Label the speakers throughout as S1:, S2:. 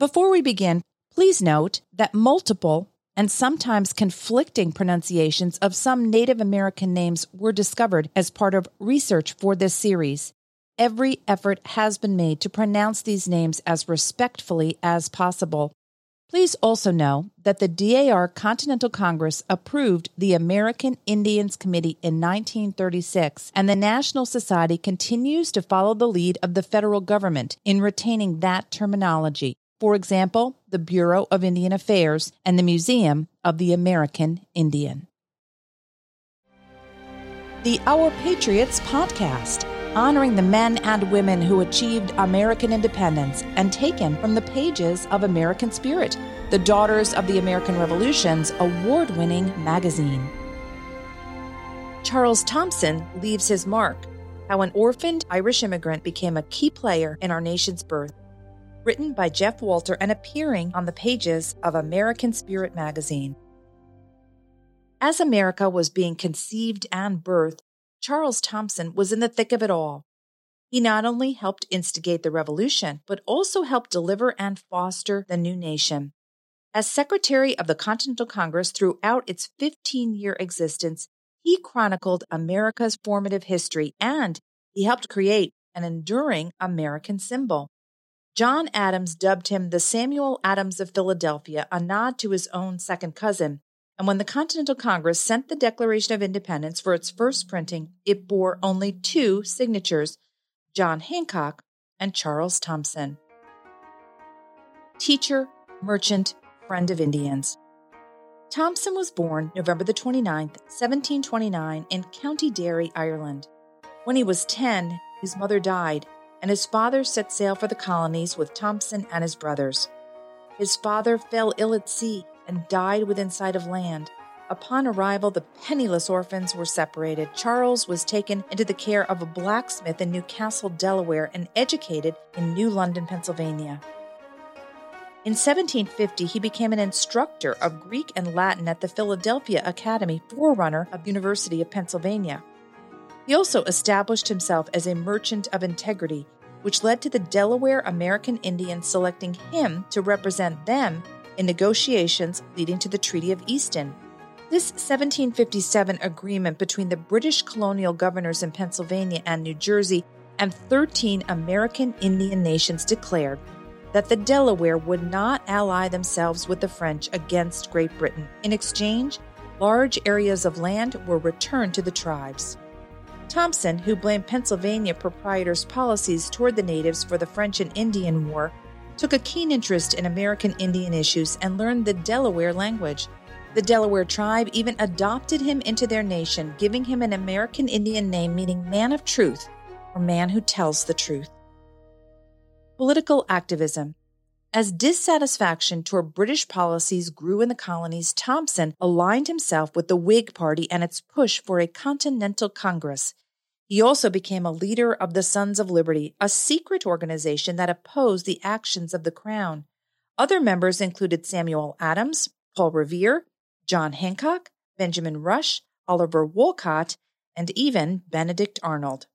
S1: Before we begin, please note that multiple and sometimes conflicting pronunciations of some Native American names were discovered as part of research for this series. Every effort has been made to pronounce these names as respectfully as possible. Please also know that the DAR Continental Congress approved the American Indians Committee in 1936, and the National Society continues to follow the lead of the federal government in retaining that terminology. For example, the Bureau of Indian Affairs and the Museum of the American Indian. The Our Patriots podcast, honoring the men and women who achieved American independence and taken from the pages of American Spirit, the Daughters of the American Revolution's award winning magazine. Charles Thomson leaves his mark, how an orphaned Irish immigrant became a key player in our nation's birth written by Jeff Walter and appearing on the pages of American Spirit magazine. As America was being conceived and birthed, Charles Thomson was in the thick of it all. He not only helped instigate the revolution, but also helped deliver and foster the new nation. As Secretary of the Continental Congress throughout its 15 year existence, he chronicled America's formative history and he helped create an enduring American symbol. John Adams dubbed him the Samuel Adams of Philadelphia, a nod to his own second cousin. And when the Continental Congress sent the Declaration of Independence for its first printing, it bore only two signatures John Hancock and Charles Thomson. Teacher, merchant, friend of Indians. Thomson was born November the 29th, 1729, in County Derry, Ireland. When he was 10, his mother died, and his father set sail for the colonies with Thomson and his brothers. His father fell ill at sea and died within sight of land. Upon arrival, the penniless orphans were separated. Charles was taken into the care of a blacksmith in New Castle, Delaware, and educated in New London, Pennsylvania. In 1750, he became an instructor of Greek and Latin at the Philadelphia Academy, forerunner of University of Pennsylvania. He also established himself as a merchant of integrity, which led to the Delaware American Indians selecting him to represent them in negotiations leading to the Treaty of Easton. This 1757 agreement between the British colonial governors in Pennsylvania and New Jersey and 13 American Indian nations declared that the Delaware would not ally themselves with the French against Great Britain. In exchange, large areas of land were returned to the tribes. Thomson, who blamed Pennsylvania proprietors' policies toward the natives for the French and Indian War, took a keen interest in American Indian issues and learned the Delaware language. The Delaware tribe even adopted him into their nation, giving him an American Indian name meaning man of truth or man who tells the truth. Political activism. As dissatisfaction toward British policies grew in the colonies, Thomson aligned himself with the Whig Party and its push for a Continental Congress. He also became a leader of the Sons of Liberty, a secret organization that opposed the actions of the Crown. Other members included Samuel Adams, Paul Revere, John Hancock, Benjamin Rush, Oliver Wolcott, and even Benedict Arnold.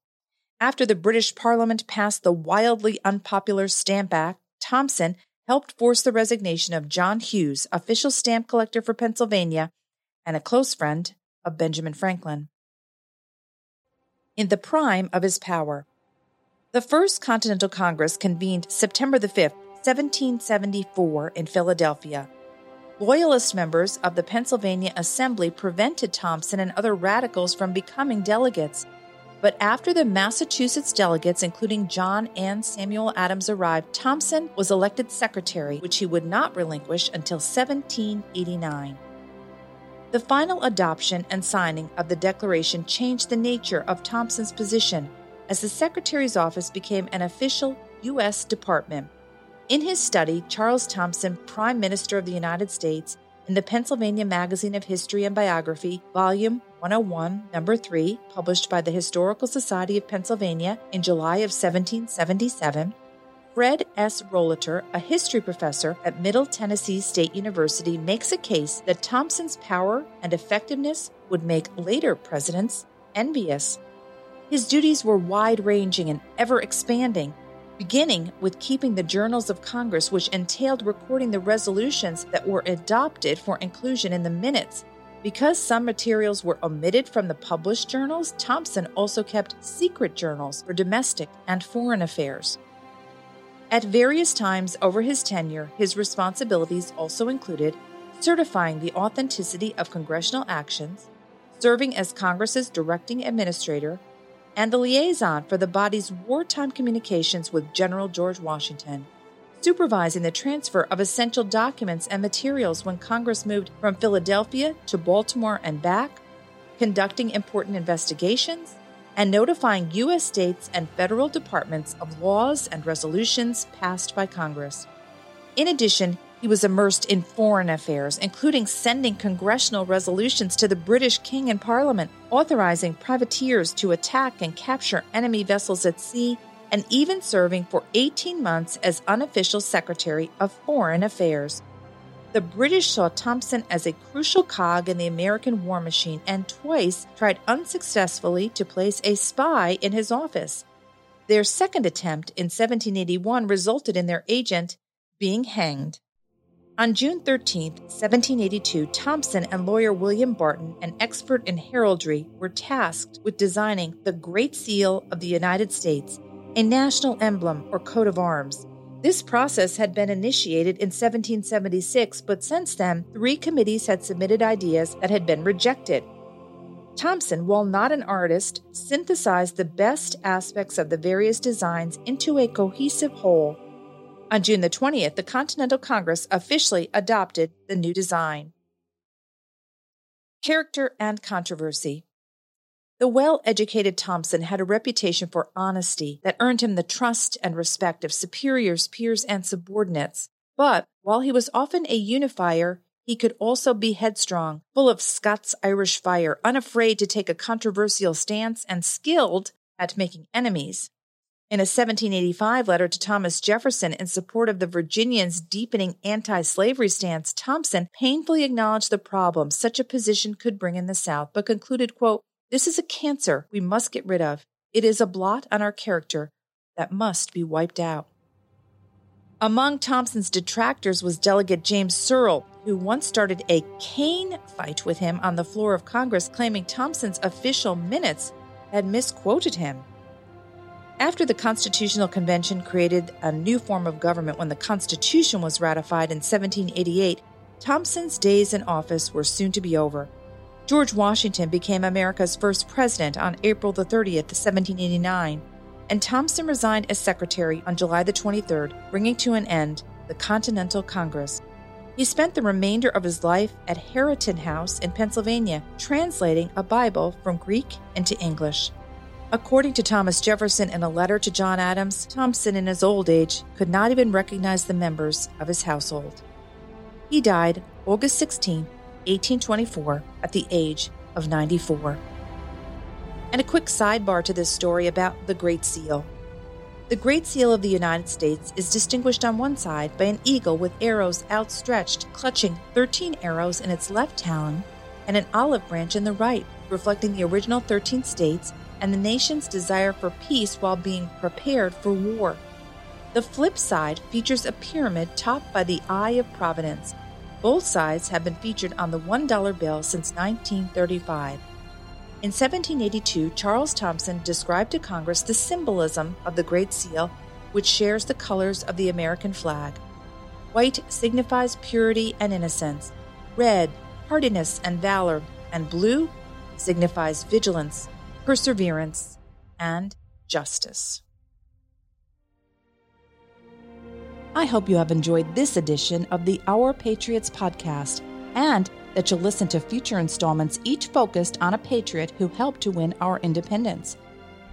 S1: After the British Parliament passed the wildly unpopular Stamp Act, Thomson helped force the resignation of John Hughes, official stamp collector for Pennsylvania and a close friend of Benjamin Franklin in the prime of his power. The First Continental Congress convened September the 5th, 1774, in Philadelphia. Loyalist members of the Pennsylvania Assembly prevented Thomson and other radicals from becoming delegates. But after the Massachusetts delegates, including John and Samuel Adams, arrived, Thomson was elected secretary, which he would not relinquish until 1789. The final adoption and signing of the Declaration changed the nature of Thomson's position as the Secretary's office became an official U.S. department. In his study, Charles Thomson, Prime Minister of the United States, in the Pennsylvania Magazine of History and Biography, Volume 101, Number 3, published by the Historical Society of Pennsylvania in July of 1777, Fred S. Rolater, a history professor at Middle Tennessee State University, makes a case that Thomson's power and effectiveness would make later presidents envious. His duties were wide ranging and ever expanding. beginning with keeping the journals of Congress, which entailed recording the resolutions that were adopted for inclusion in the minutes. Because some materials were omitted from the published journals, Thomson also kept secret journals for domestic and foreign affairs. At various times over his tenure, his responsibilities also included certifying the authenticity of congressional actions, serving as Congress's directing administrator, and the liaison for the body's wartime communications with General George Washington, supervising the transfer of essential documents and materials when Congress moved from Philadelphia to Baltimore and back, conducting important investigations, and notifying U.S. states and federal departments of laws and resolutions passed by Congress. In addition, he was immersed in foreign affairs, including sending congressional resolutions to the British King and Parliament, authorizing privateers to attack and capture enemy vessels at sea, and even serving for 18 months as unofficial Secretary of Foreign Affairs. The British saw Thomson as a crucial cog in the American war machine and twice tried unsuccessfully to place a spy in his office. Their second attempt in 1781 resulted in their agent being hanged. On June 13, 1782, Thomson and lawyer William Barton, an expert in heraldry, were tasked with designing the Great Seal of the United States, a national emblem or coat of arms. This process had been initiated in 1776, but since then, three committees had submitted ideas that had been rejected. Thomson, while not an artist, synthesized the best aspects of the various designs into a cohesive whole on June the 20th, the Continental Congress officially adopted the new design. Character and controversy. The well educated Thomson had a reputation for honesty that earned him the trust and respect of superiors, peers, and subordinates. But while he was often a unifier, he could also be headstrong, full of Scots Irish fire, unafraid to take a controversial stance, and skilled at making enemies. In a 1785 letter to Thomas Jefferson in support of the Virginians' deepening anti slavery stance, Thomson painfully acknowledged the problem such a position could bring in the South, but concluded, quote, This is a cancer we must get rid of. It is a blot on our character that must be wiped out. Among Thomson's detractors was Delegate James Searle, who once started a cane fight with him on the floor of Congress, claiming Thomson's official minutes had misquoted him. After the Constitutional Convention created a new form of government when the Constitution was ratified in 1788, Thomson's days in office were soon to be over. George Washington became America's first president on April the 30th, 1789, and Thomson resigned as secretary on July the 23rd, bringing to an end the Continental Congress. He spent the remainder of his life at Harriton House in Pennsylvania, translating a Bible from Greek into English. According to Thomas Jefferson in a letter to John Adams, Thomson in his old age could not even recognize the members of his household. He died August 16, 1824, at the age of 94. And a quick sidebar to this story about the Great Seal. The Great Seal of the United States is distinguished on one side by an eagle with arrows outstretched, clutching 13 arrows in its left talon, and an olive branch in the right, reflecting the original 13 states and the nation's desire for peace while being prepared for war. The flip side features a pyramid topped by the Eye of Providence. Both sides have been featured on the $1 bill since 1935. In 1782, Charles Thomson described to Congress the symbolism of the Great Seal, which shares the colors of the American flag. White signifies purity and innocence, red, hardiness and valor, and blue signifies vigilance, perseverance, and justice. I hope you have enjoyed this edition of the Our Patriots podcast and that you'll listen to future installments, each focused on a patriot who helped to win our independence.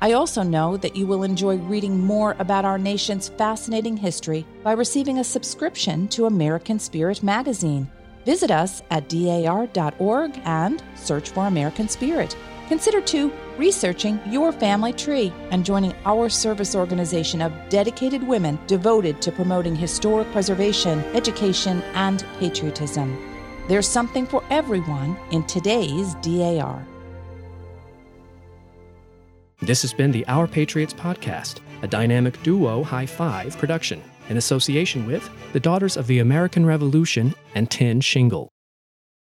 S1: I also know that you will enjoy reading more about our nation's fascinating history by receiving a subscription to American Spirit magazine. Visit us at dar.org and search for American Spirit. Consider too researching your family tree and joining our service organization of dedicated women devoted to promoting historic preservation, education, and patriotism. There's something for everyone in today's DAR.
S2: This has been the Our Patriots podcast, a dynamic duo high five production in association with the Daughters of the American Revolution and Tin Shingle.